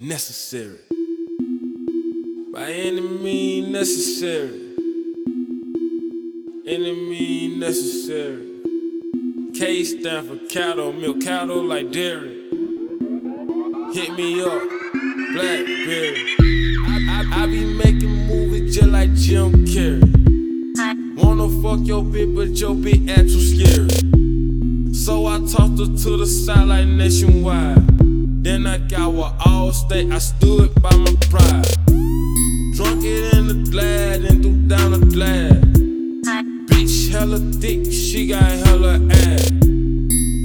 necessary. By any means necessary. Any means necessary. K stand for cattle, milk cattle like dairy. Hit me up, Blackberry. I, I, I be making movies just like Jim Carrey. Wanna fuck your bitch, but your bitch act too scary. So I tossed her to the side like nationwide. Then I got what Allstate, I stood by my pride. Drunk it in the glad and threw down the glad. Bitch hella thick, she got hella ass.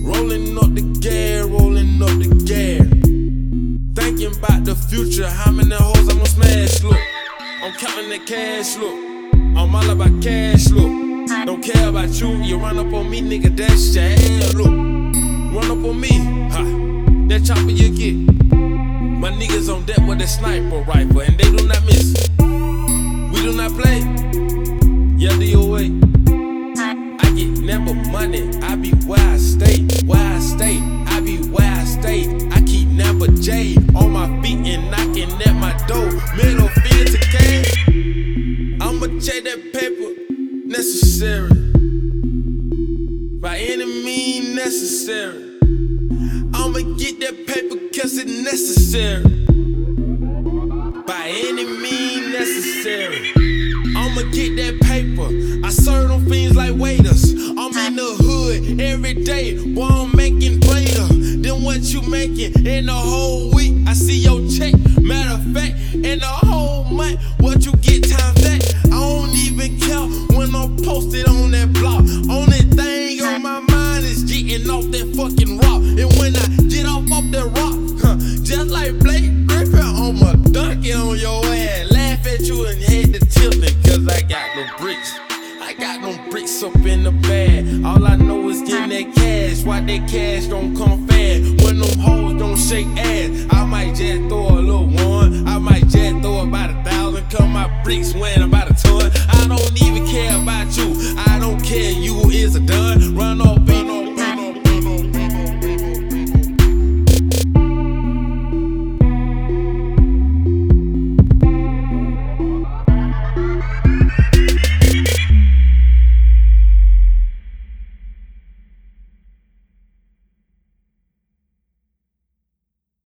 Rolling up the gear, rolling up the gas. Thinking about the future, how many hoes I'm gonna smash, look. I'm counting the cash, look. I'm all about cash, look. Don't care about you, you run up on me, nigga, that's your ass, look. A sniper rifle, and they do not miss. We do not play. Yeah, DOA. I get never money. I be where I stay, where I stay. I be where I stay. I keep never J on my feet and knocking at my door. Middle field to I'ma check that paper necessary. By any means necessary. I'ma get that paper cause it's necessary. Necessary. I'ma get that paper. I serve them fiends like waiters. I'm in the hood every day. Boy, I'm making greater than what you making in the whole week. I see your check. Matter of fact, in the whole month, what you get times that. I don't even count when I'm posted on that block. bet you ain't had to tilting, cause I got no bricks. I got no bricks up in the bag. All I know is getting that cash. Why that cash don't come fast? When them hoes don't shake ass, I might just throw a little one. I might just throw about a thousand. Cause my bricks weighing about a ton. I don't even care about you. I don't care you.